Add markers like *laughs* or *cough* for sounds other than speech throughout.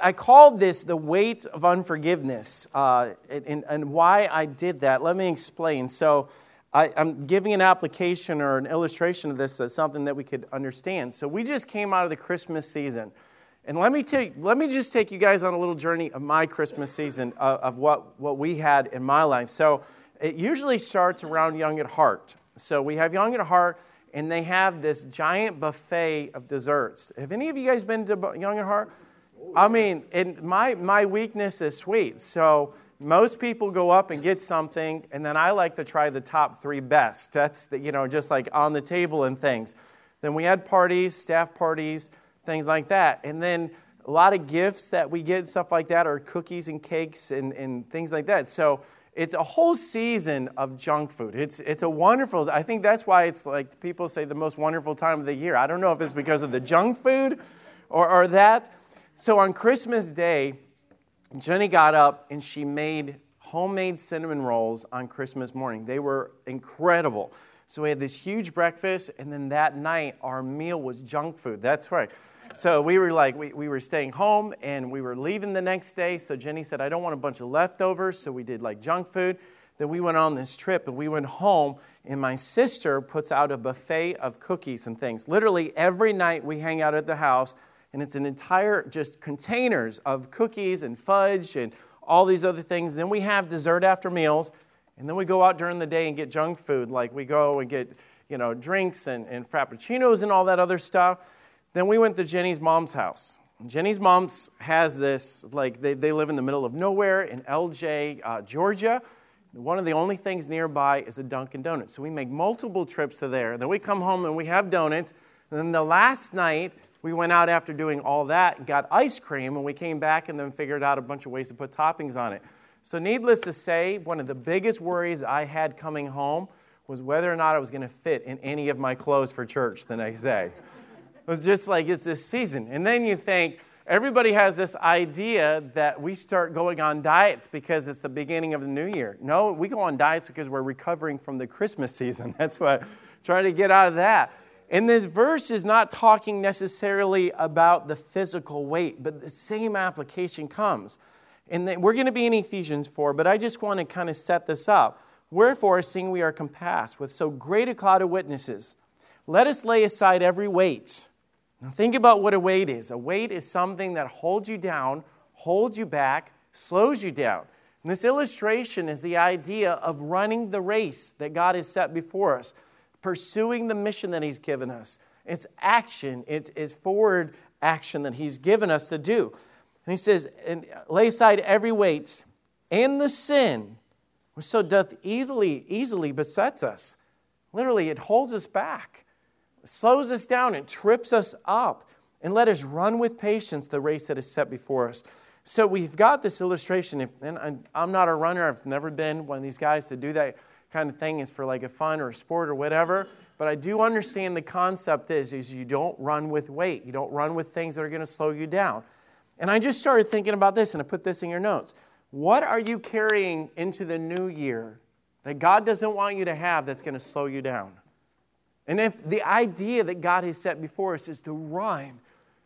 I called this the weight of unforgiveness. Uh, and, and, why I did that, let me explain. So, I, am giving an application or an illustration of this as something that we could understand. So, we just came out of the Christmas season. And let me, take, let me just take you guys on a little journey of my Christmas season, of, of what, what we had in my life. So, it usually starts around Young at Heart. So, we have Young at Heart, and they have this giant buffet of desserts. Have any of you guys been to Young at Heart? I mean, and my, my weakness is sweet. So most people go up and get something, and then I like to try the top three best. That's, the, you know, just like on the table and things. Then we had parties, staff parties, things like that. And then a lot of gifts that we get, stuff like that, are cookies and cakes and, and things like that. So it's a whole season of junk food. It's, it's a wonderful, I think that's why it's like people say the most wonderful time of the year. I don't know if it's because of the junk food or, or that, so on Christmas Day, Jenny got up and she made homemade cinnamon rolls on Christmas morning. They were incredible. So we had this huge breakfast, and then that night, our meal was junk food. That's right. So we were like, we, we were staying home and we were leaving the next day. So Jenny said, I don't want a bunch of leftovers. So we did like junk food. Then we went on this trip and we went home, and my sister puts out a buffet of cookies and things. Literally every night we hang out at the house and it's an entire just containers of cookies and fudge and all these other things. Then we have dessert after meals, and then we go out during the day and get junk food, like we go and get you know drinks and, and frappuccinos and all that other stuff. Then we went to Jenny's mom's house. Jenny's mom's has this, like, they, they live in the middle of nowhere in Ellijay, uh, Georgia. One of the only things nearby is a Dunkin' Donuts. So we make multiple trips to there. Then we come home and we have donuts. And then the last night, we went out after doing all that and got ice cream, and we came back and then figured out a bunch of ways to put toppings on it. So, needless to say, one of the biggest worries I had coming home was whether or not I was going to fit in any of my clothes for church the next day. it was just like, it's this season. And then you think, everybody has this idea that we start going on diets because it's the beginning of the new year. No, we go on diets because we're recovering from the Christmas season. *laughs* That's what, trying to get out of that. And this verse is not talking necessarily about the physical weight, but the same application comes. And we're going to be in Ephesians 4, but I just want to kind of set this up. Wherefore, seeing we are compassed with so great a cloud of witnesses, let us lay aside every weight. Now, think about what a weight is. A weight is something that holds you down, holds you back, slows you down. And this illustration is the idea of running the race that God has set before us pursuing the mission that He's given us. It's action, it's, it's forward action that He's given us to do. And He says, and lay aside every weight and the sin which so doth easily, easily besets us. Literally, it holds us back, slows us down, and trips us up. And let us run with patience the race that is set before us. So we've got this illustration. If, and I'm not a runner, I've never been one of these guys to do that kind of thing is for like a fun or a sport or whatever. But I do understand the concept is, is you don't run with weight. You don't run with things that are going to slow you down. And I just started thinking about this and I put this in your notes. What are you carrying into the new year that God doesn't want you to have that's going to slow you down? And if the idea that God has set before us is to run,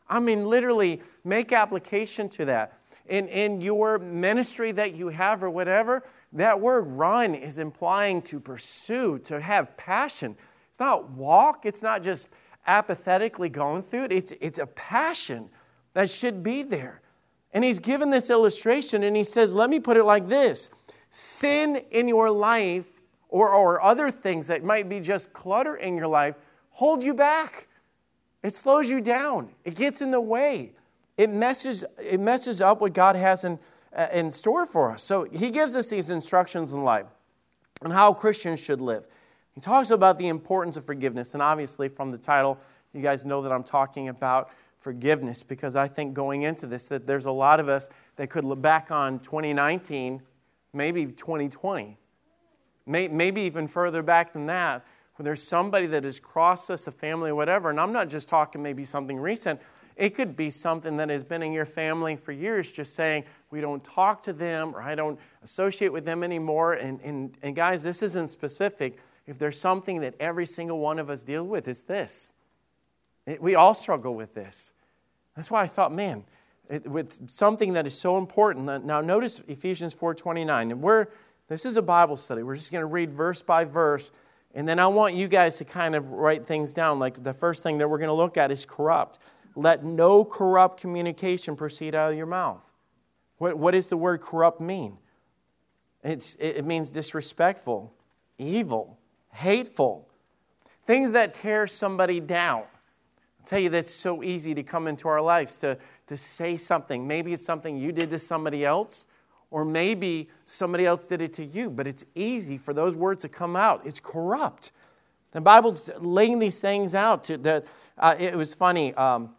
I mean, literally make application to that. In, in your ministry that you have or whatever, that word run is implying to pursue, to have passion. It's not walk, it's not just apathetically going through it, it's, it's a passion that should be there. And he's given this illustration and he says, Let me put it like this sin in your life or, or other things that might be just clutter in your life hold you back. It slows you down, it gets in the way, it messes, it messes up what God has in Uh, in store for us. So he gives us these instructions in life on how Christians should live. He talks about the importance of forgiveness, and obviously, from the title, you guys know that I'm talking about forgiveness because I think going into this that there's a lot of us that could look back on 2019, maybe 2020, maybe even further back than that, where there's somebody that has crossed us, a family, whatever. And I'm not just talking maybe something recent. It could be something that has been in your family for years, just saying, we don't talk to them or I don't associate with them anymore. And, and, and guys, this isn't specific. If there's something that every single one of us deal with, it's this. It, we all struggle with this. That's why I thought, man, it, with something that is so important. Now, notice Ephesians 4.29. And we're, this is a Bible study. We're just going to read verse by verse. And then I want you guys to kind of write things down. Like the first thing that we're going to look at is corrupt. Let no corrupt communication proceed out of your mouth. What, what does the word corrupt mean? It's, it means disrespectful, evil, hateful, things that tear somebody down. I'll tell you, that's so easy to come into our lives to, to say something. Maybe it's something you did to somebody else, or maybe somebody else did it to you, but it's easy for those words to come out. It's corrupt. The Bible's laying these things out. To, that, uh, it was funny. Um,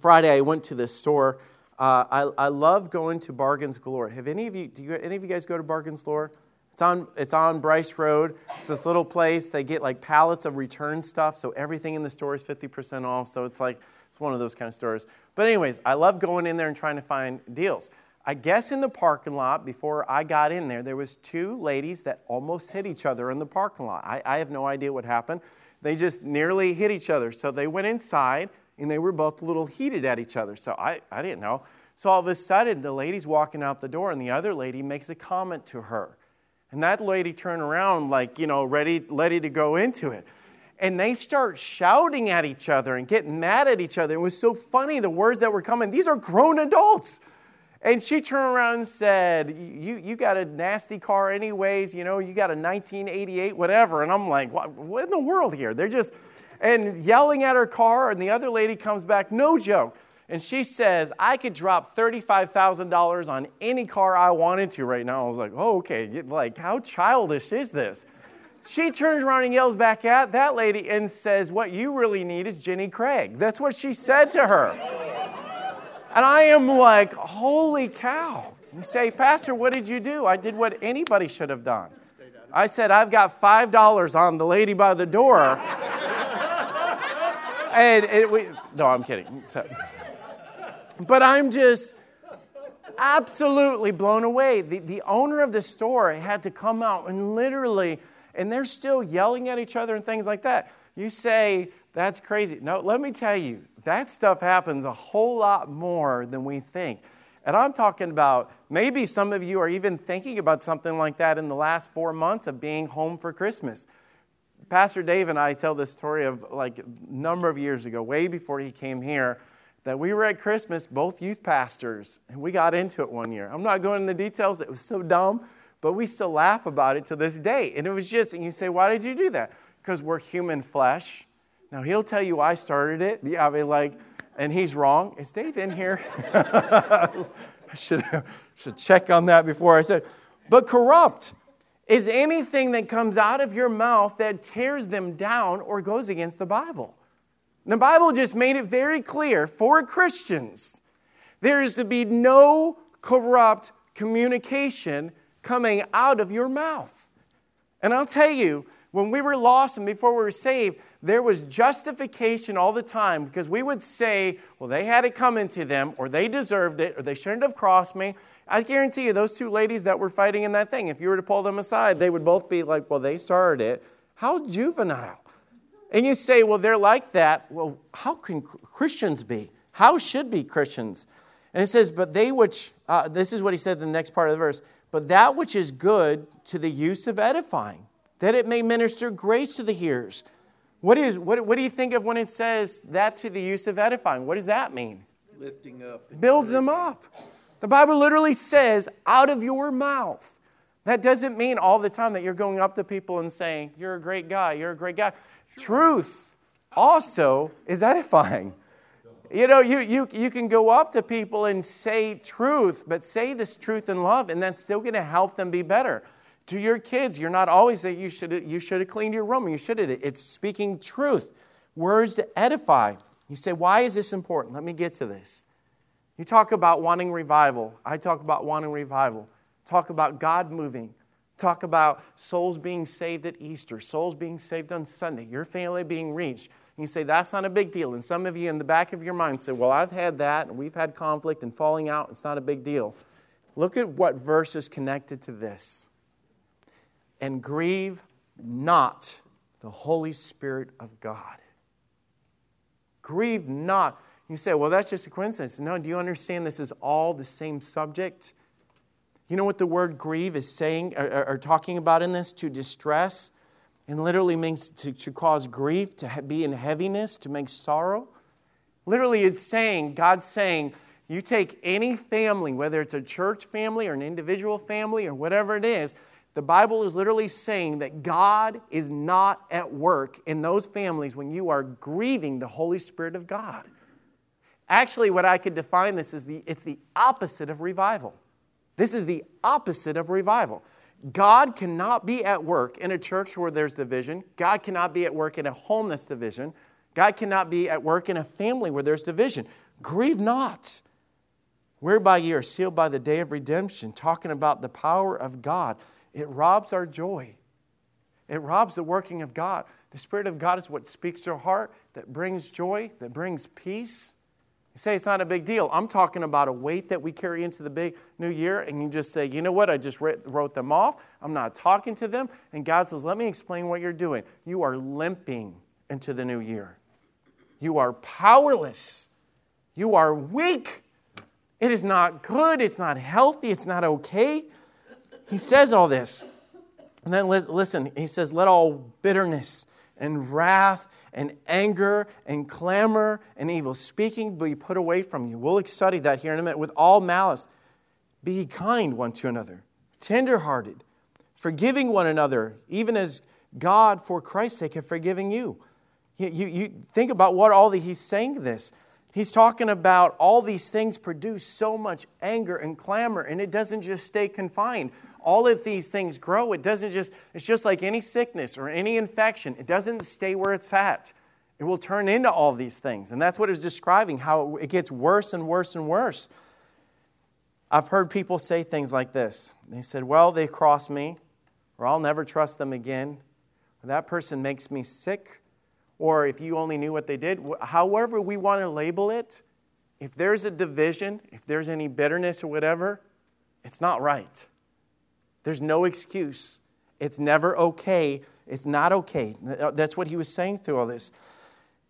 Friday, I went to this store. Uh, I, I love going to Bargains Galore. Have any of you, do you, any of you guys go to Bargains Galore? It's on, it's on Bryce Road. It's this little place. They get like pallets of return stuff, so everything in the store is 50% off. So it's like, it's one of those kind of stores. But, anyways, I love going in there and trying to find deals. I guess in the parking lot, before I got in there, there was two ladies that almost hit each other in the parking lot. I, I have no idea what happened. They just nearly hit each other. So they went inside, and they were both a little heated at each other. So I, I didn't know. So all of a sudden, the lady's walking out the door, and the other lady makes a comment to her. And that lady turned around, like, you know, ready, ready to go into it. And they start shouting at each other and getting mad at each other. It was so funny, the words that were coming. These are grown adults. And she turned around and said, you, you got a nasty car, anyways, you know, you got a 1988, whatever. And I'm like, what, what in the world here? They're just, and yelling at her car. And the other lady comes back, no joke and she says, I could drop $35,000 on any car I wanted to right now. I was like, oh, okay. Like, how childish is this? She turns around and yells back at that lady and says, What you really need is Jenny Craig. That's what she said to her. And I am like, Holy cow. You say, Pastor, what did you do? I did what anybody should have done. I said, I've got $5 on the lady by the door. And it, no, I'm kidding. So, but I'm just absolutely blown away. The, the owner of the store had to come out and literally, and they're still yelling at each other and things like that. You say, that's crazy. No, let me tell you, that stuff happens a whole lot more than we think. And I'm talking about maybe some of you are even thinking about something like that in the last four months of being home for Christmas. Pastor Dave and I tell this story of like a number of years ago, way before he came here that we were at Christmas, both youth pastors, and we got into it one year. I'm not going into the details, it was so dumb, but we still laugh about it to this day. And it was just, and you say, why did you do that? Because we're human flesh. Now, he'll tell you I started it. Yeah, I mean, like, and he's wrong. Is Dave in here? *laughs* I should, should check on that before I said. But corrupt is anything that comes out of your mouth that tears them down or goes against the Bible. The Bible just made it very clear for Christians there is to be no corrupt communication coming out of your mouth. And I'll tell you, when we were lost and before we were saved, there was justification all the time because we would say, well, they had it coming to them, or they deserved it, or they shouldn't have crossed me. I guarantee you, those two ladies that were fighting in that thing, if you were to pull them aside, they would both be like, well, they started it. How juvenile. And you say, well, they're like that. Well, how can Christians be? How should be Christians? And it says, but they which, uh, this is what he said in the next part of the verse, but that which is good to the use of edifying, that it may minister grace to the hearers. What, is, what, what do you think of when it says that to the use of edifying? What does that mean? Lifting up. Builds them up. The Bible literally says, out of your mouth. That doesn't mean all the time that you're going up to people and saying, You're a great guy, you're a great guy. Truth also is edifying. You know, you, you, you can go up to people and say truth, but say this truth in love, and that's still going to help them be better. To your kids, you're not always that you should you should have cleaned your room. You should have. It's speaking truth, words to edify. You say, why is this important? Let me get to this. You talk about wanting revival. I talk about wanting revival. Talk about God moving. Talk about souls being saved at Easter, souls being saved on Sunday, your family being reached. And you say, that's not a big deal. And some of you in the back of your mind say, well, I've had that, and we've had conflict and falling out. It's not a big deal. Look at what verse is connected to this. And grieve not the Holy Spirit of God. Grieve not. You say, well, that's just a coincidence. No, do you understand this is all the same subject? You know what the word grieve is saying or, or talking about in this? To distress. And literally means to, to cause grief, to be in heaviness, to make sorrow. Literally, it's saying, God's saying, you take any family, whether it's a church family or an individual family or whatever it is, the Bible is literally saying that God is not at work in those families when you are grieving the Holy Spirit of God. Actually, what I could define this is the, it's the opposite of revival. This is the opposite of revival. God cannot be at work in a church where there's division. God cannot be at work in a home that's division. God cannot be at work in a family where there's division. Grieve not, whereby ye are sealed by the day of redemption, talking about the power of God. It robs our joy. It robs the working of God. The Spirit of God is what speaks to our heart, that brings joy, that brings peace. Say it's not a big deal. I'm talking about a weight that we carry into the big new year, and you just say, you know what, I just wrote them off. I'm not talking to them. And God says, let me explain what you're doing. You are limping into the new year. You are powerless. You are weak. It is not good. It's not healthy. It's not okay. He says all this. And then listen, he says, let all bitterness and wrath and anger and clamor and evil speaking be put away from you. We'll study that here in a minute. With all malice, be kind one to another, tenderhearted, forgiving one another, even as God, for Christ's sake, have forgiven you. You, you, you think about what all he's saying this. He's talking about all these things produce so much anger and clamor, and it doesn't just stay confined all of these things grow. It doesn't just, it's just like any sickness or any infection, it doesn't stay where it's at. It will turn into all these things. And that's what it's describing, how it gets worse and worse and worse. I've heard people say things like this. They said, Well, they crossed me, or I'll never trust them again, or that person makes me sick, or if you only knew what they did. However, we want to label it, if there's a division, if there's any bitterness or whatever, it's not right. There's no excuse. It's never okay. It's not okay. Uh, that's what he was saying through all this.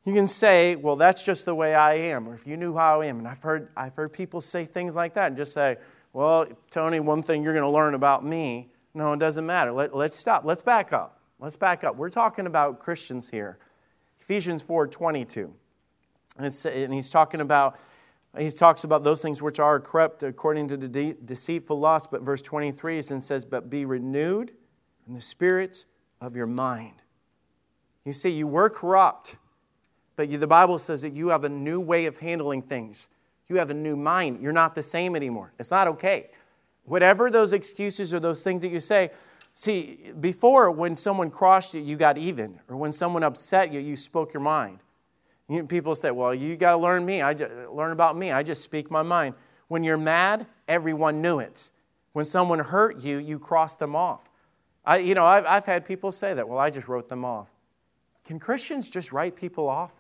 You can say, well, that's just the way I am, or if you knew how I am. And I've heard, I've heard people say things like that and just say, well, Tony, one thing you're going to learn about me. No, it doesn't matter. Let, let's stop. Let's back up. Let's back up. We're talking about Christians here. Ephesians 4 22. And, and he's talking about he talks about those things which are corrupt according to the de- deceitful lust. But verse 23 says, But be renewed in the spirits of your mind. You see, you were corrupt, but you, the Bible says that you have a new way of handling things. You have a new mind. You're not the same anymore. It's not okay. Whatever those excuses or those things that you say, see, before when someone crossed you, you got even, or when someone upset you, you spoke your mind. You, people say, well, you got to learn me. I just, learn about me. I just speak my mind. When you're mad, everyone knew it. When someone hurt you, you crossed them off. I, you know, I've, I've had people say that. Well, I just wrote them off. Can Christians just write people off?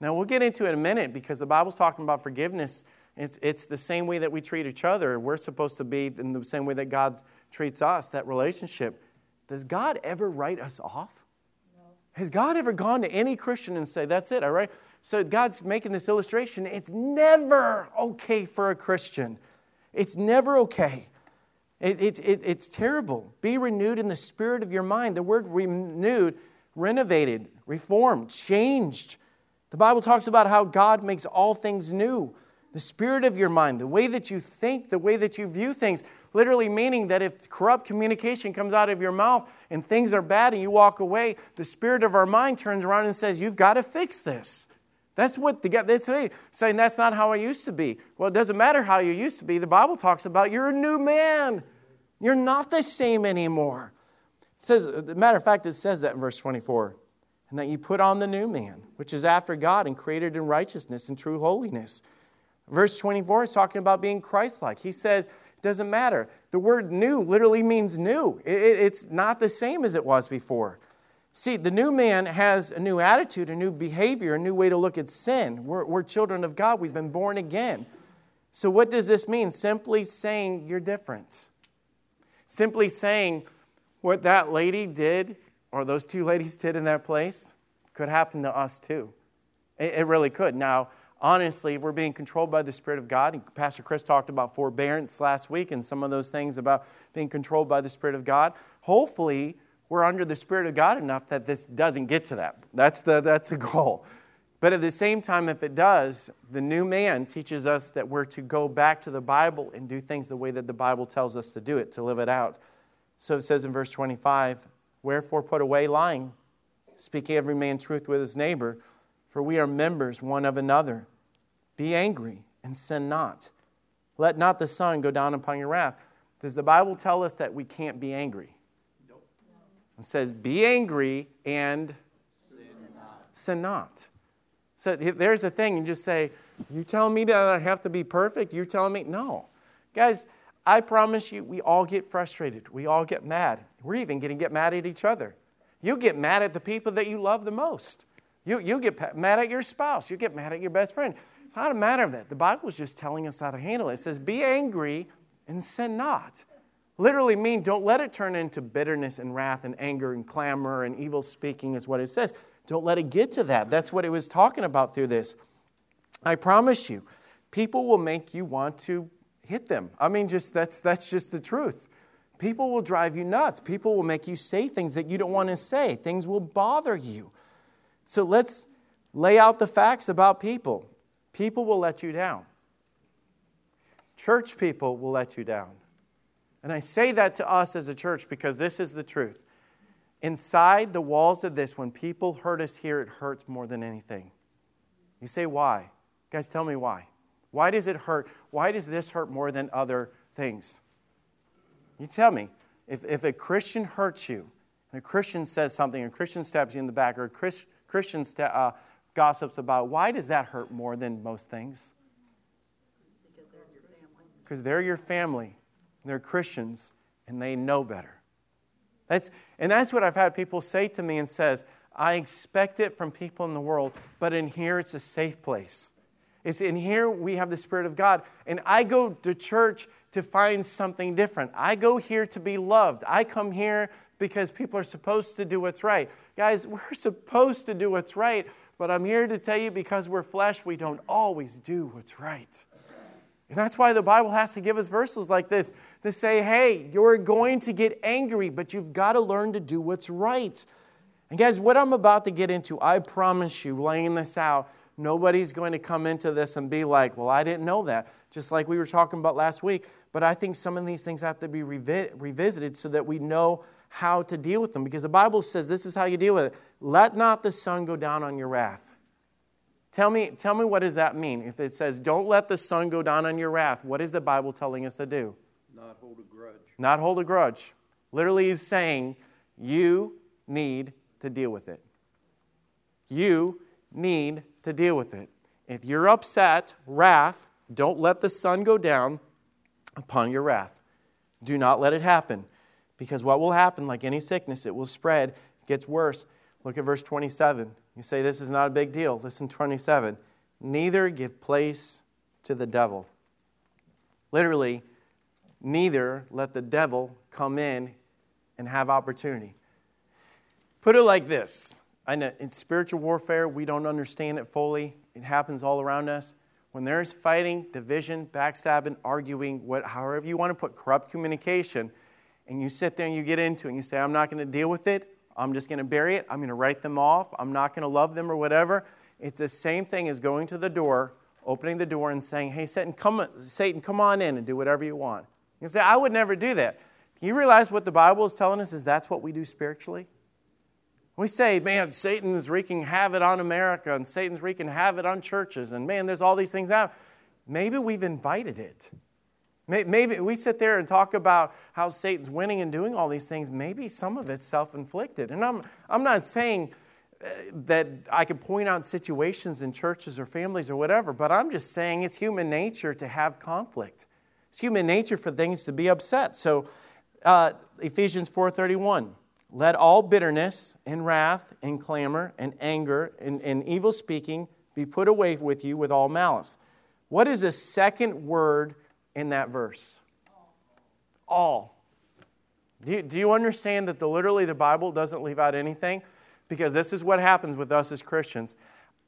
Now, we'll get into it in a minute because the Bible's talking about forgiveness. It's, it's the same way that we treat each other. We're supposed to be in the same way that God treats us, that relationship. Does God ever write us off? Has God ever gone to any Christian and say, That's it, all right? So God's making this illustration. It's never okay for a Christian. It's never okay. It, it, it, it's terrible. Be renewed in the spirit of your mind. The word renewed, renovated, reformed, changed. The Bible talks about how God makes all things new. The spirit of your mind, the way that you think, the way that you view things literally meaning that if corrupt communication comes out of your mouth and things are bad and you walk away, the spirit of our mind turns around and says, You've got to fix this. That's what the that's saying that's not how I used to be. Well, it doesn't matter how you used to be. The Bible talks about you're a new man. You're not the same anymore. It says, uh, matter of fact, it says that in verse 24. And that you put on the new man, which is after God and created in righteousness and true holiness. Verse 24 is talking about being Christ like. He says, it doesn't matter. The word new literally means new, it's not the same as it was before. See, the new man has a new attitude, a new behavior, a new way to look at sin. We're, we're children of God, we've been born again. So, what does this mean? Simply saying you're different. Simply saying what that lady did, or those two ladies did in that place, could happen to us too. It, it really could. Now, honestly, if we're being controlled by the Spirit of God, and Pastor Chris talked about forbearance last week and some of those things about being controlled by the Spirit of God, hopefully we're under the Spirit of God enough that this doesn't get to that. That's the, that's the *laughs* goal. But at the same time, if it does, the new man teaches us that we're to go back to the Bible and do things the way that the Bible tells us to do it, to live it out. So it says in verse 25, Wherefore put away lying, speaking every man truth with his neighbor, for we are members one of another. Be angry and sin not. Let not the sun go down upon your wrath. Does the Bible tell us that we can't be angry? Nope. It says, Be angry and sin not. Sin not. So there's a thing, you just say, You telling me that I have to be perfect? You're telling me? No. Guys, I promise you, we all get frustrated. We all get mad. We're even going to get mad at each other. You get mad at the people that you love the most. You, you get mad at your spouse. You get mad at your best friend. It's not a matter of that. The Bible is just telling us how to handle it. It says, Be angry and sin not. Literally mean don't let it turn into bitterness and wrath and anger and clamor and evil speaking, is what it says. Don't let it get to that. That's what it was talking about through this. I promise you, people will make you want to hit them. I mean, just that's that's just the truth. People will drive you nuts. People will make you say things that you don't want to say. Things will bother you. So let's lay out the facts about people. People will let you down. Church people will let you down. And I say that to us as a church because this is the truth. Inside the walls of this, when people hurt us here, it hurts more than anything. You say, why? Guys, tell me why. Why does it hurt? Why does this hurt more than other things? You tell me. If, if a Christian hurts you, and a Christian says something, a Christian stabs you in the back, or a Chris, Christian uh, gossips about, why does that hurt more than most things? Because they're your family. They're Christians, and they know better. That's, and that's what I've had people say to me and says, I expect it from people in the world, but in here it's a safe place. It's in here we have the Spirit of God. And I go to church to find something different. I go here to be loved. I come here because people are supposed to do what's right. Guys, *laughs* we're supposed to do what's right, but I'm here to tell you because we're flesh, we don't always do what's right. And that's why the Bible has to give us verses like this to say, hey, you're going to get angry, but you've got to learn to do what's right. And guys, what I'm about to get into, I promise you, laying this out, nobody's going to come into this and be like, well, I didn't know that, just like we were talking about last week. But I think some of these things have to be revi- revisited so that we know how to deal with them. Because the Bible says this is how you deal with it let not the sun go down on your wrath. Tell me, tell me what does that mean? If it says, don't let the sun go down on your wrath, what is the Bible telling us to do? Not hold a grudge. Not hold a grudge. Literally, he's saying, you need to deal with it. You need to deal with it. If you're upset, wrath, don't let the sun go down upon your wrath. Do not let it happen. Because what will happen, like any sickness, it will spread, gets worse. Look at verse 27. You say, This is not a big deal. Listen, 27. Neither give place to the devil. Literally, neither let the devil come in and have opportunity. Put it like this I know in spiritual warfare, we don't understand it fully. It happens all around us. When there's fighting, division, backstabbing, arguing, what, however you want to put corrupt communication, and you sit there and you get into it and you say, I'm not going to deal with it, I'm just going to bury it, I'm going to write them off, I'm not going to love them or whatever. It's the same thing as going to the door, opening the door, and saying, Hey, Satan, come, Satan, come on in and do whatever you want. You say, I would never do that. Do you realize what the Bible is telling us is that's what we do spiritually? We say, man, Satan's wreaking havoc on America and Satan's wreaking havoc on churches, and man, there's all these things out. Maybe we've invited it. Maybe we sit there and talk about how Satan's winning and doing all these things. Maybe some of it's self inflicted. And I'm, I'm not saying uh, that I can point out situations in churches or families or whatever, but I'm just saying it's human nature to have conflict. It's human nature for things to be upset. So, uh, Ephesians 4:31. Let all bitterness and wrath and clamor and anger and, and evil speaking be put away with you with all malice. What is the second word in that verse? All. Do you, do you understand that the, literally the Bible doesn't leave out anything? Because this is what happens with us as Christians.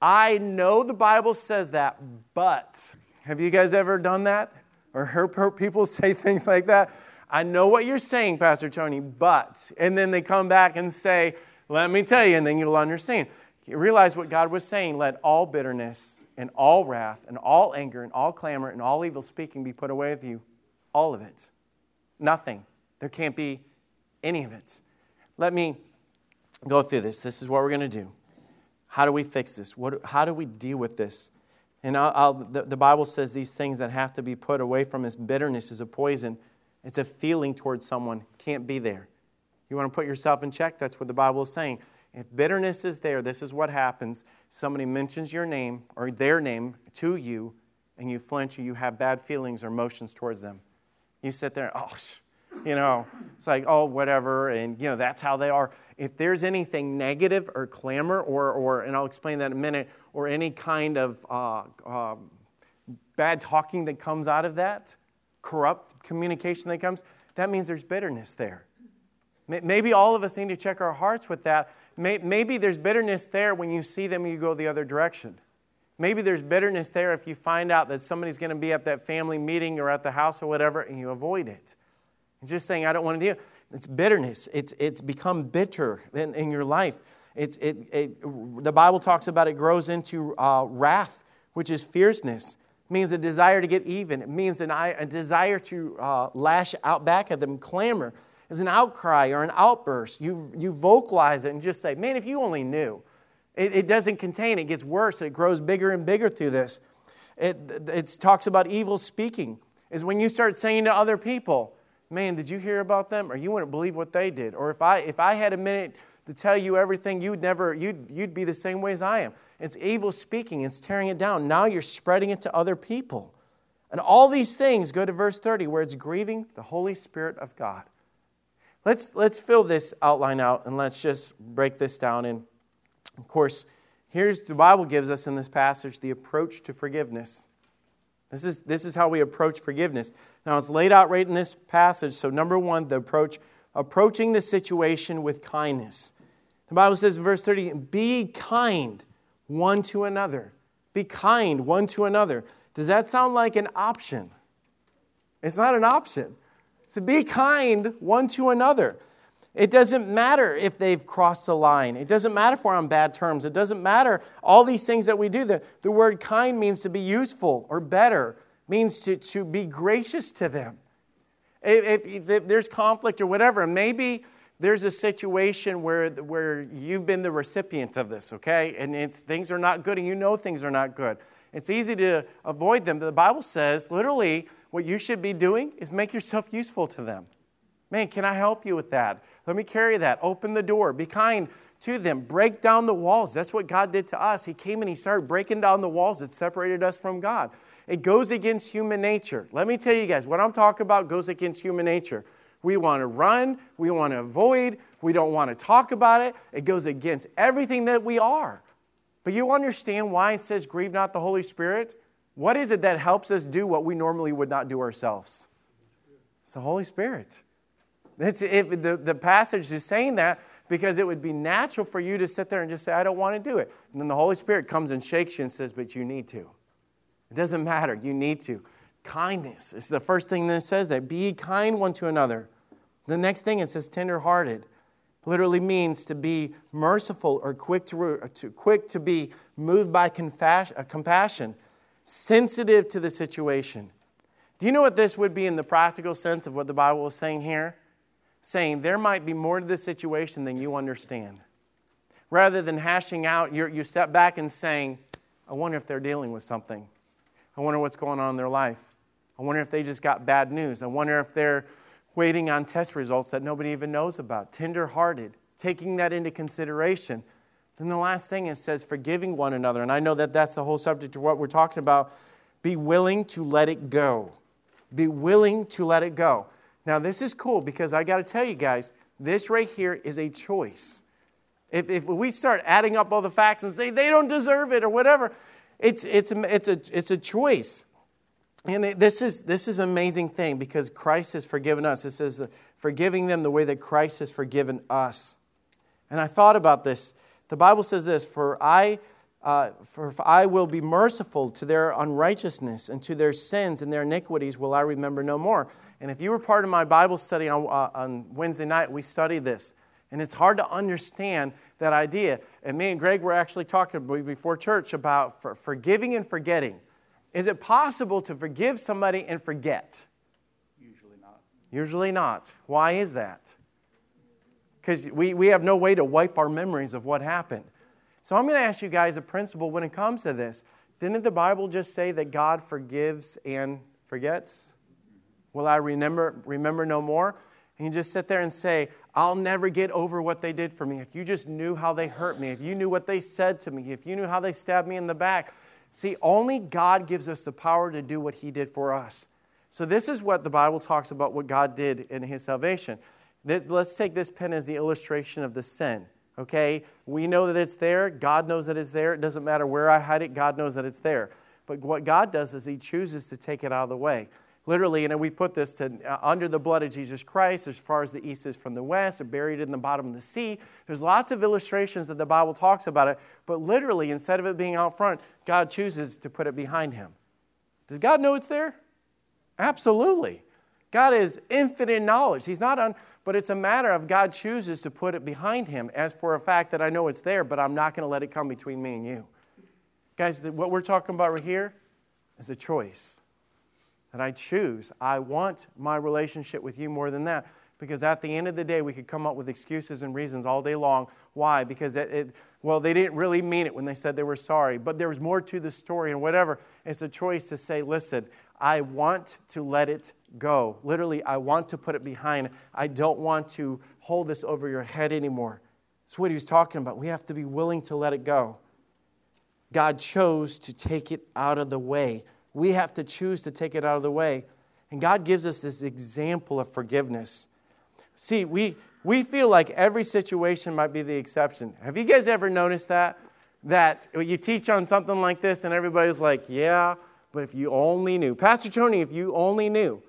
I know the Bible says that, but have you guys ever done that? Or heard people *laughs* say things like that? I know what you're saying, Pastor Tony, but, and then they come back and say, let me tell you, and then you'll understand. You realize what God was saying let all bitterness and all wrath and all anger and all clamor and all evil speaking be put away with you. All of it. Nothing. There can't be any of it. Let me go through this. This is what we're going to do. How do we fix this? What, how do we deal with this? And I'll, I'll, the, the Bible says these things that have to be put away from us. Bitterness is a poison. It's a feeling towards someone. Can't be there. You want to put yourself in check? That's what the Bible is saying. If bitterness is there, this is what happens. Somebody mentions your name or their name to you, and you flinch or you have bad feelings or emotions towards them. You sit there, oh, *laughs* you know, it's like, oh, whatever, and, you know, that's how they are. If there's anything negative or clamor, or, or and I'll explain that in a minute, or any kind of uh, uh, bad talking that comes out of that, corrupt communication that comes, that means there's bitterness there. Maybe all of us need to check our hearts with that. Maybe there's bitterness there when you see them you go the other direction. Maybe there's bitterness there if you find out that somebody's going to be at that family meeting or at the house or whatever and you avoid it. just saying, I don't want to deal. It's bitterness. It's, it's become bitter in, in your life. It's, it, it, the Bible talks about it grows into uh, wrath, which is fierceness. It means a desire to get even. It means an, a desire to uh, lash out back at them, clamor is an outcry or an outburst. You, you vocalize it and just say, man, if you only knew. It, it doesn't contain, it gets worse. It grows bigger and bigger through this. It, it talks about evil speaking, is when you start saying to other people, man, did you hear about them? Or you wouldn't believe what they did. Or if I, if I had a minute to tell you everything, you'd never, you'd, you'd be the same way as I am. It's evil speaking, it's tearing it down. Now you're spreading it to other people. And all these things go to verse 30, where it's grieving the Holy Spirit of God. Let's, let's fill this outline out and let's just break this down. And of course, here's the Bible gives us in this passage the approach to forgiveness. This is, this is how we approach forgiveness. Now, it's laid out right in this passage. So, number one, the approach, approaching the situation with kindness. The Bible says in verse 30, be kind one to another. Be kind one to another. Does that sound like an option? It's not an option. So be kind one to another. It doesn't matter if they've crossed the line. It doesn't matter if we're on bad terms. It doesn't matter all these things that we do. The, the word kind means to be useful or better, means to, to be gracious to them. If, if, if there's conflict or whatever, maybe there's a situation where, where you've been the recipient of this, okay? And it's, things are not good and you know things are not good. It's easy to avoid them. The Bible says, literally, what you should be doing is make yourself useful to them. Man, can I help you with that? Let me carry that. Open the door. Be kind to them. Break down the walls. That's what God did to us. He came and He started breaking down the walls that separated us from God. It goes against human nature. Let me tell you guys, what I'm talking about goes against human nature. We want to run, we want to avoid, we don't want to talk about it. It goes against everything that we are. But you understand why it says, Grieve not the Holy Spirit? What is it that helps us do what we normally would not do ourselves? It's the Holy Spirit. It's, it, the, the passage is saying that because it would be natural for you to sit there and just say, I don't want to do it. And then the Holy Spirit comes and shakes you and says, But you need to. It doesn't matter. You need to. Kindness is the first thing that it says that. Be kind one to another. The next thing it says tenderhearted. Literally means to be merciful or quick to, to, quick to be moved by uh, compassion sensitive to the situation. Do you know what this would be in the practical sense of what the Bible is saying here? Saying there might be more to the situation than you understand. Rather than hashing out, you step back and saying, I wonder if they're dealing with something. I wonder what's going on in their life. I wonder if they just got bad news. I wonder if they're waiting on test results that nobody even knows about. Tender hearted, taking that into consideration then the last thing it says, forgiving one another. And I know that that's the whole subject of what we're talking about. Be willing to let it go. Be willing to let it go. Now, this is cool because I got to tell you guys, this right here is a choice. If, if we start adding up all the facts and say they don't deserve it or whatever, it's, it's, it's, a, it's a choice. And this is, this is an amazing thing because Christ has forgiven us. It says, forgiving them the way that Christ has forgiven us. And I thought about this the Bible says this For I, uh, for I will be merciful to their unrighteousness and to their sins and their iniquities will I remember no more. And if you were part of my Bible study on, uh, on Wednesday night, we studied this. And it's hard to understand that idea. And me and Greg were actually talking before church about for forgiving and forgetting. Is it possible to forgive somebody and forget? Usually not. Usually not. Why is that? Because we, we have no way to wipe our memories of what happened. So I'm going to ask you guys a principle when it comes to this. Didn't the Bible just say that God forgives and forgets? Will I remember, remember no more? And you just sit there and say, I'll never get over what they did for me. If you just knew how they hurt me, if you knew what they said to me, if you knew how they stabbed me in the back. See, only God gives us the power to do what He did for us. So, this is what the Bible talks about what God did in His salvation. This, let's take this pen as the illustration of the sin okay? We know that it's there. God knows that it's there. It doesn't matter where I hide it, God knows that it's there. But what God does is He chooses to take it out of the way. Literally, and we put this to uh, under the blood of Jesus Christ, as far as the east is from the west, or buried in the bottom of the sea. There's lots of illustrations that the Bible talks about it, but literally, instead of it being out front, God chooses to put it behind Him. Does God know it's there? Absolutely. God is infinite in knowledge. He's not on, but it's a matter of God chooses to put it behind him as for a fact that I know it's there, but I'm not going to let it come between me and you. Guys, what we're talking about right here is a choice that I choose. I want my relationship with you more than that. Because at the end of the day, we could come up with excuses and reasons all day long. Why? Because it, it, well, they didn't really mean it when they said they were sorry, but there was more to the story and whatever. It's a choice to say, listen, I want to let it go. Literally, I want to put it behind. I don't want to hold this over your head anymore. That's what he was talking about. We have to be willing to let it go. God chose to take it out of the way. We have to choose to take it out of the way. And God gives us this example of forgiveness. See, we, we feel like every situation might be the exception. Have you guys ever noticed that? That you teach on something like this and everybody's like, yeah, but if you only knew. Pastor Tony, if you only knew.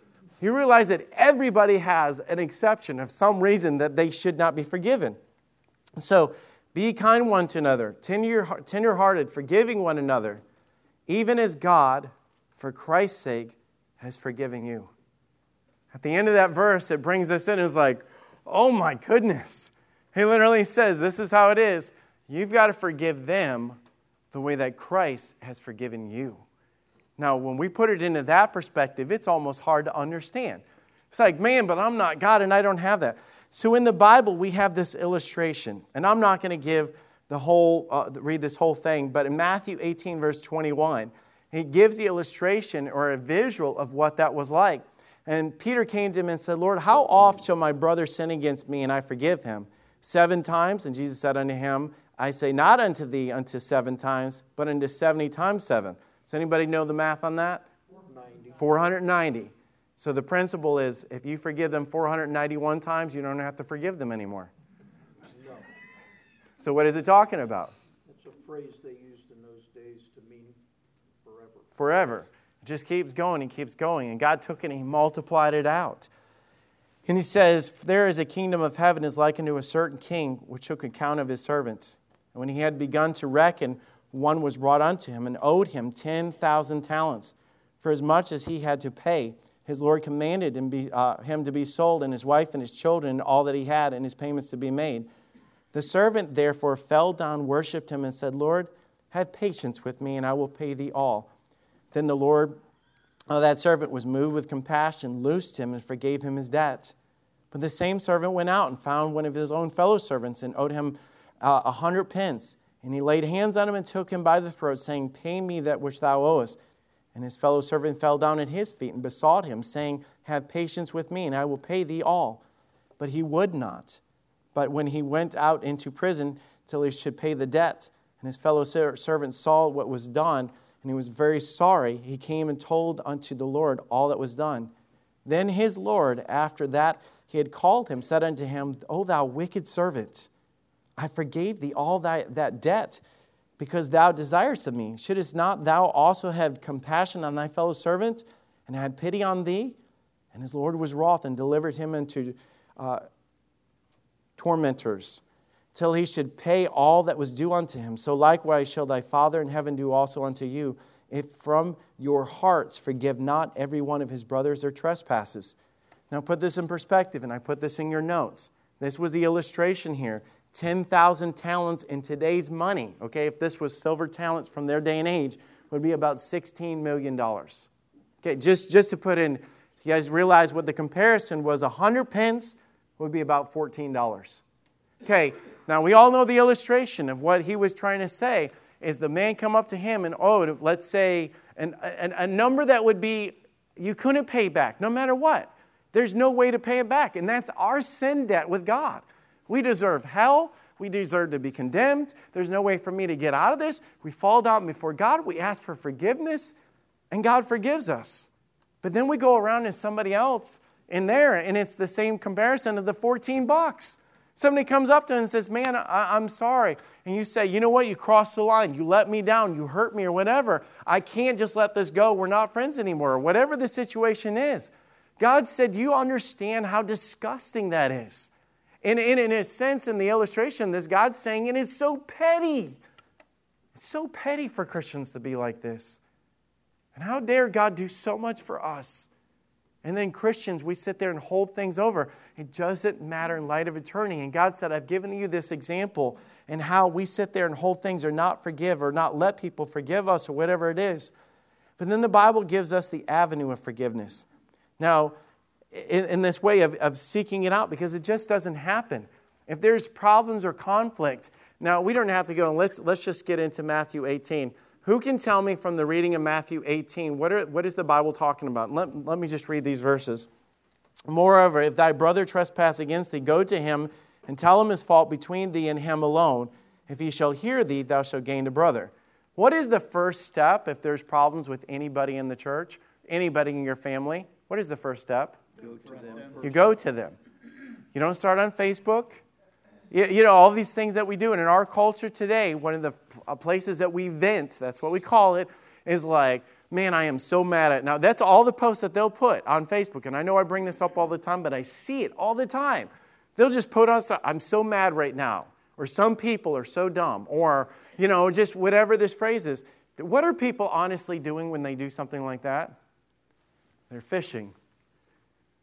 You realize that everybody has an exception of some reason that they should not be forgiven. So be kind one to another, tender hearted, forgiving one another, even as God, for Christ's sake, has forgiven you. At the end of that verse, it brings us in. It's like, oh my goodness. He literally says, This is how it is. You've got to forgive them the way that Christ has forgiven you. Now, when we put it into that perspective, it's almost hard to understand. It's like, man, but I'm not God and I don't have that. So in the Bible, we have this illustration, and I'm not going to give the whole, uh, read this whole thing, but in Matthew 18, verse 21, he gives the illustration or a visual of what that was like. And Peter came to him and said, Lord, how oft shall my brother sin against me and I forgive him? Seven times? And Jesus said unto him, I say not unto thee unto seven times, but unto seventy times seven. Does anybody know the math on that? 490. 490. So the principle is if you forgive them 491 times, you don't have to forgive them anymore. No. So what is it talking about? It's a phrase they used in those days to mean forever. Forever. It just keeps going and keeps going. And God took it and He multiplied it out. And He says, There is a kingdom of heaven is like unto a certain king which took account of his servants. And when he had begun to reckon, one was brought unto him and owed him 10,000 talents. For as much as he had to pay, his Lord commanded him, be, uh, him to be sold, and his wife and his children, and all that he had, and his payments to be made. The servant therefore fell down, worshipped him, and said, Lord, have patience with me, and I will pay thee all. Then the Lord uh, that servant was moved with compassion, loosed him, and forgave him his debts. But the same servant went out and found one of his own fellow servants and owed him uh, a uh, hundred pence. And he laid hands on him and took him by the throat, saying, Pay me that which thou owest. And his fellow servant fell down at his feet and besought him, saying, Have patience with me, and I will pay thee all. But he would not. But when he went out into prison till he should pay the debt, and his fellow servant saw what was done, and he was very sorry, he came and told unto the Lord all that was done. Then his Lord, after that he had called him, said unto him, O thou wicked servant, I forgave thee all thy, that debt because thou desirest of me. Shouldst not thou also have compassion on thy fellow servant and had pity on thee? And his Lord was wroth and delivered him into uh, tormentors till he should pay all that was due unto him. So likewise shall thy Father in heaven do also unto you, if from your hearts forgive not every one of his brothers their trespasses. Now put this in perspective, and I put this in your notes. This was the illustration here. 10,000 talents in today's money, okay, if this was silver talents from their day and age, would be about $16 million. Okay, just, just to put in, you guys realize what the comparison was 100 pence would be about $14. Okay, now we all know the illustration of what he was trying to say is the man come up to him and owed, let's say, an, an, a number that would be you couldn't pay back no matter what. There's no way to pay it back. And that's our sin debt with God. We deserve hell. We deserve to be condemned. There's no way for me to get out of this. We fall down before God. We ask for forgiveness, and God forgives us. But then we go around and somebody else in there, and it's the same comparison of the 14 bucks. Somebody comes up to him and says, Man, I, am sorry. And you say, You know what? You crossed the line. You let me down. You hurt me, or whatever. I can't just let this go. We're not friends anymore, or whatever the situation is. God said, You understand how disgusting that is. And, and in a sense, in the illustration, this God's saying it is so petty. It's so petty for Christians to be like this. And how dare God do so much for us? And then Christians, we sit there and hold things over. It doesn't matter in light of eternity. And God said, I've given you this example and how we sit there and hold things or not forgive or not let people forgive us or whatever it is. But then the Bible gives us the avenue of forgiveness. Now, in, in this way of, of seeking it out because it just doesn't happen. If there's problems or conflict, now we don't have to go and let's, let's just get into Matthew 18. Who can tell me from the reading of Matthew 18, what, are, what is the Bible talking about? Let, let me just read these verses. Moreover, if thy brother trespass against thee, go to him and tell him his fault between thee and him alone. If he shall hear thee, thou shalt gain a brother. What is the first step if there's problems with anybody in the church, anybody in your family? What is the first step? Go you go to them. You don't start on Facebook. You, you know, all these things that we do. And in our culture today, one of the uh, places that we vent, that's what we call it, is like, man, I am so mad at. Now, that's all the posts that they'll put on Facebook. And I know I bring this up all the time, but I see it all the time. They'll just put us, I'm so mad right now. Or some people are so dumb. Or, you know, just whatever this phrase is. What are people honestly doing when they do something like that? They're fishing.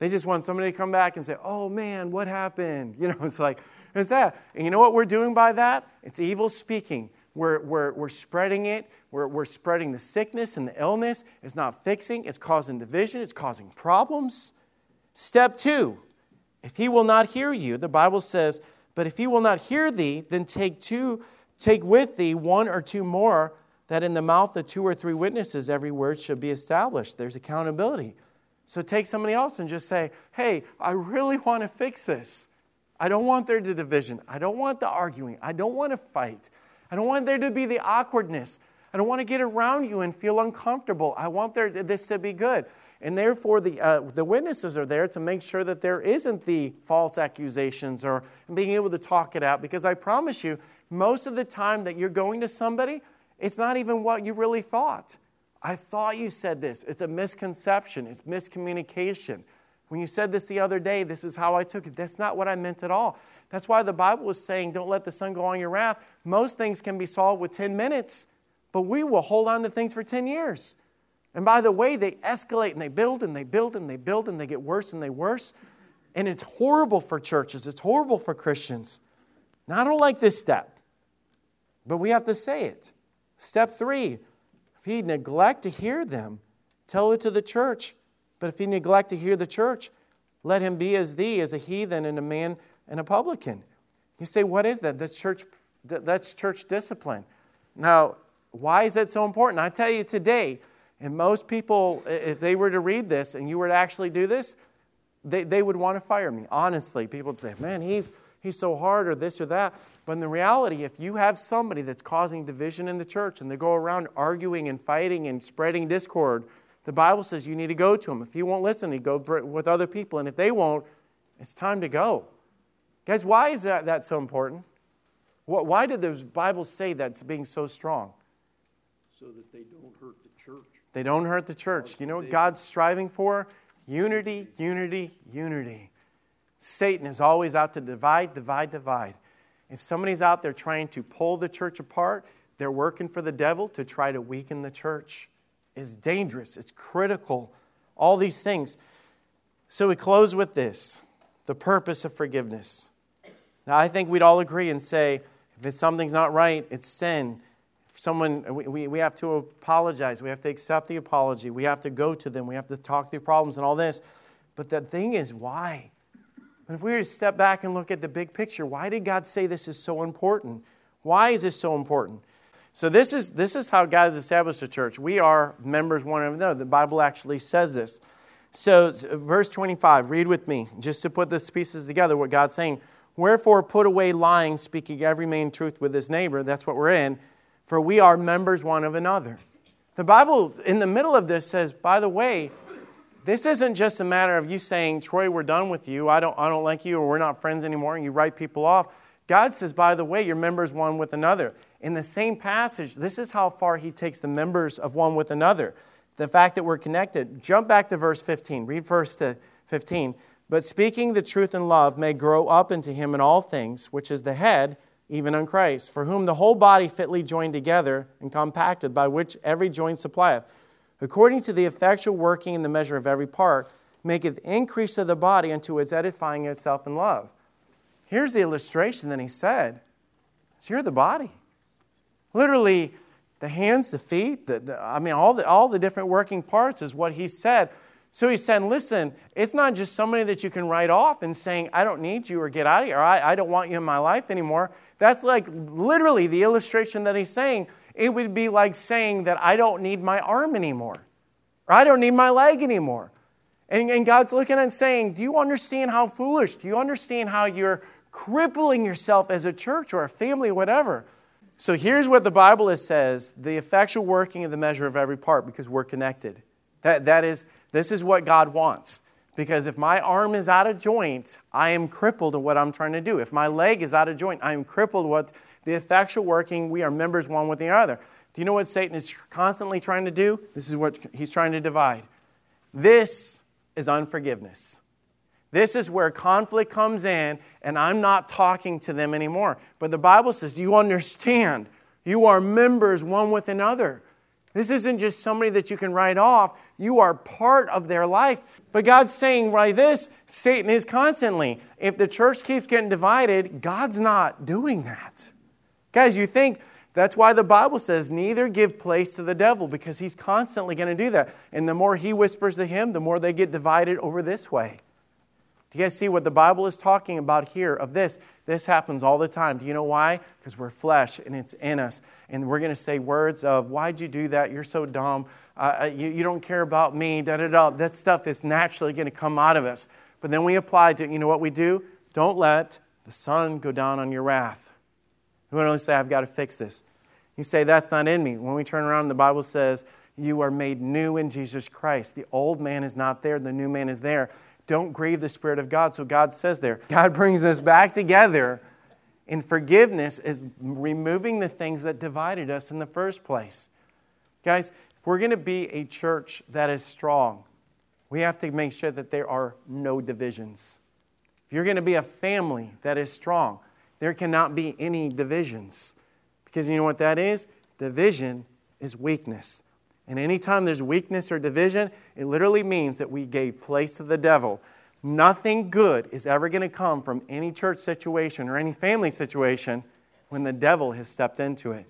They just want somebody to come back and say, oh man, what happened? *laughs* You know, it's like, it's that. And you know what we're doing by that? It's evil speaking. We're, we're, we're spreading it. We're, we're spreading the sickness and the illness. It's not fixing, it's causing division, it's causing problems. Step two if he will not hear you, the Bible says, but if he will not hear thee, then take two, take with thee one or two more, that in the mouth of two or three witnesses every word should be established. There's accountability. So take somebody else and just say, hey, I really want to fix this. I don't want there to be division. I don't want the arguing. I don't want to fight. I don't want there to be the awkwardness. I don't want to get around you and feel uncomfortable. I want there, this to be good. And therefore, the, uh, the witnesses are there to make sure that there isn't the false accusations or being able to talk it out. Because I promise you, most of the time that you're going to somebody, it's not even what you really thought. I thought you said this. It's a misconception, it's miscommunication. When you said this the other day, this is how I took it. That's not what I meant at all. That's why the Bible was saying, don't let the sun go on your wrath. Most things can be solved with 10 minutes, but we will hold on to things for 10 years. And by the way, they escalate and they build and they build and they build and they get worse and they worse. And it's horrible for churches, it's horrible for Christians. Now, I don't like this step, but we have to say it. Step three if he neglect to hear them, tell it to the church. But if he neglect to hear the church, let him be as thee, as a heathen and a man and a publican. You say, what is that? That's church, that's church discipline. Now, why is that so important? I tell you today, and most people, if they were to read this and you were to actually do this, they, they would want to fire me. Honestly, people would say, man, he's, he's so hard or this or that. But in the reality, if you have somebody that's causing division in the church and they go around arguing and fighting and spreading discord, the Bible says you need to go to them. If he won't listen, you go with other people. And if they won't, it's time to go. Guys, why is that, that so important? Why did the Bible say that's being so strong? So that they don't hurt the church. They don't hurt the church. You know what God's striving for? Unity, unity, unity. Satan is always out to divide, divide, divide. If somebody's out there trying to pull the church apart, they're working for the devil to try to weaken the church. It's dangerous, it's critical, all these things. So we close with this the purpose of forgiveness. Now, I think we'd all agree and say if something's not right, it's sin. If someone, we, we have to apologize. We have to accept the apology. We have to go to them. We have to talk through problems and all this. But the thing is, why? And if we were to step back and look at the big picture, why did God say this is so important? Why is this so important? So this is this is how God has established a church. We are members one of another. The Bible actually says this. So verse 25, read with me, just to put these pieces together, what God's saying. Wherefore put away lying, speaking every man truth with his neighbor. That's what we're in. For we are members one of another. The Bible in the middle of this says, by the way, this isn't just a matter of you saying, Troy, we're done with you. I don't, I don't like you, or we're not friends anymore, and you write people off. God says, by the way, you're members one with another. In the same passage, this is how far he takes the members of one with another. The fact that we're connected. Jump back to verse 15. Read verse 15. But speaking the truth in love may grow up into him in all things, which is the head, even on Christ, for whom the whole body fitly joined together and compacted, by which every joint supplieth according to the effectual working in the measure of every part, maketh increase of the body unto its edifying itself in love. Here's the illustration that he said. So you're the body. Literally, the hands, the feet, the, the, I mean, all the, all the different working parts is what he said. So he said, listen, it's not just somebody that you can write off and saying, I don't need you or get out of here, or I, I don't want you in my life anymore. That's like literally the illustration that he's saying it would be like saying that I don't need my arm anymore, or I don't need my leg anymore. And, and God's looking and saying, Do you understand how foolish? Do you understand how you're crippling yourself as a church or a family, whatever? So here's what the Bible says the effectual working of the measure of every part because we're connected. That, that is, this is what God wants. Because if my arm is out of joint, I am crippled to what I'm trying to do. If my leg is out of joint, I am crippled what the effectual working, we are members one with the other. Do you know what Satan is constantly trying to do? This is what he's trying to divide. This is unforgiveness. This is where conflict comes in, and I'm not talking to them anymore. But the Bible says, Do You understand. You are members one with another. This isn't just somebody that you can write off. You are part of their life. But God's saying right this Satan is constantly. If the church keeps getting divided, God's not doing that. Guys, you think that's why the Bible says, neither give place to the devil, because he's constantly going to do that. And the more he whispers to him, the more they get divided over this way. Do you guys see what the Bible is talking about here of this? This happens all the time. Do you know why? Because we're flesh and it's in us. And we're going to say words of, Why'd you do that? You're so dumb. Uh, you, you don't care about me. Da, da, da. That stuff is naturally going to come out of us. But then we apply to, you know what we do? Don't let the sun go down on your wrath. We don't say, I've got to fix this. You say, that's not in me. When we turn around, the Bible says, you are made new in Jesus Christ. The old man is not there, the new man is there. Don't grieve the Spirit of God. So God says there, God brings us back together. And forgiveness is removing the things that divided us in the first place. Guys, if we're going to be a church that is strong, we have to make sure that there are no divisions. If you're going to be a family that is strong, there cannot be any divisions. Because you know what that is? Division is weakness. And anytime there's weakness or division, it literally means that we gave place to the devil. Nothing good is ever going to come from any church situation or any family situation when the devil has stepped into it.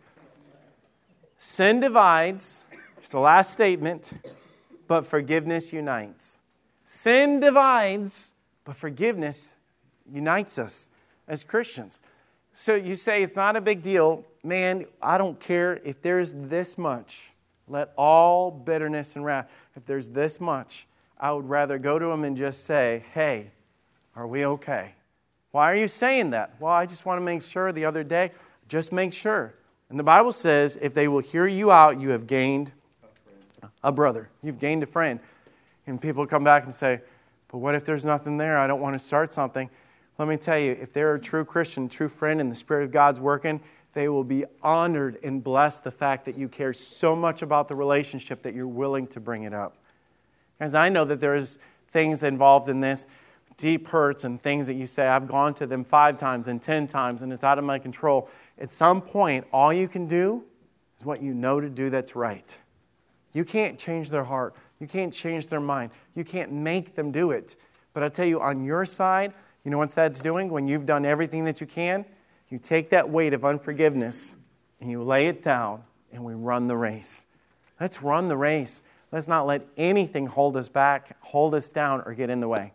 Sin divides, it's the last statement, but forgiveness unites. Sin divides, but forgiveness unites us as Christians. So you say it's not a big deal. Man, I don't care if there's this much. Let all bitterness and wrath, if there's this much, I would rather go to them and just say, hey, are we okay? Why are you saying that? Well, I just want to make sure the other day, just make sure. And the Bible says if they will hear you out, you have gained a brother. You've gained a friend. And people come back and say, but what if there's nothing there? I don't want to start something. Let me tell you, if they're a true Christian, true friend, and the Spirit of God's working, they will be honored and blessed the fact that you care so much about the relationship that you're willing to bring it up. As I know that there's things involved in this. deep hurts and things that you say, I've gone to them five times and 10 times and it's out of my control. At some point, all you can do is what you know to do that's right. You can't change their heart. You can't change their mind. You can't make them do it. But I tell you, on your side, you know what that's doing when you've done everything that you can? You take that weight of unforgiveness and you lay it down and we run the race. Let's run the race. Let's not let anything hold us back, hold us down, or get in the way.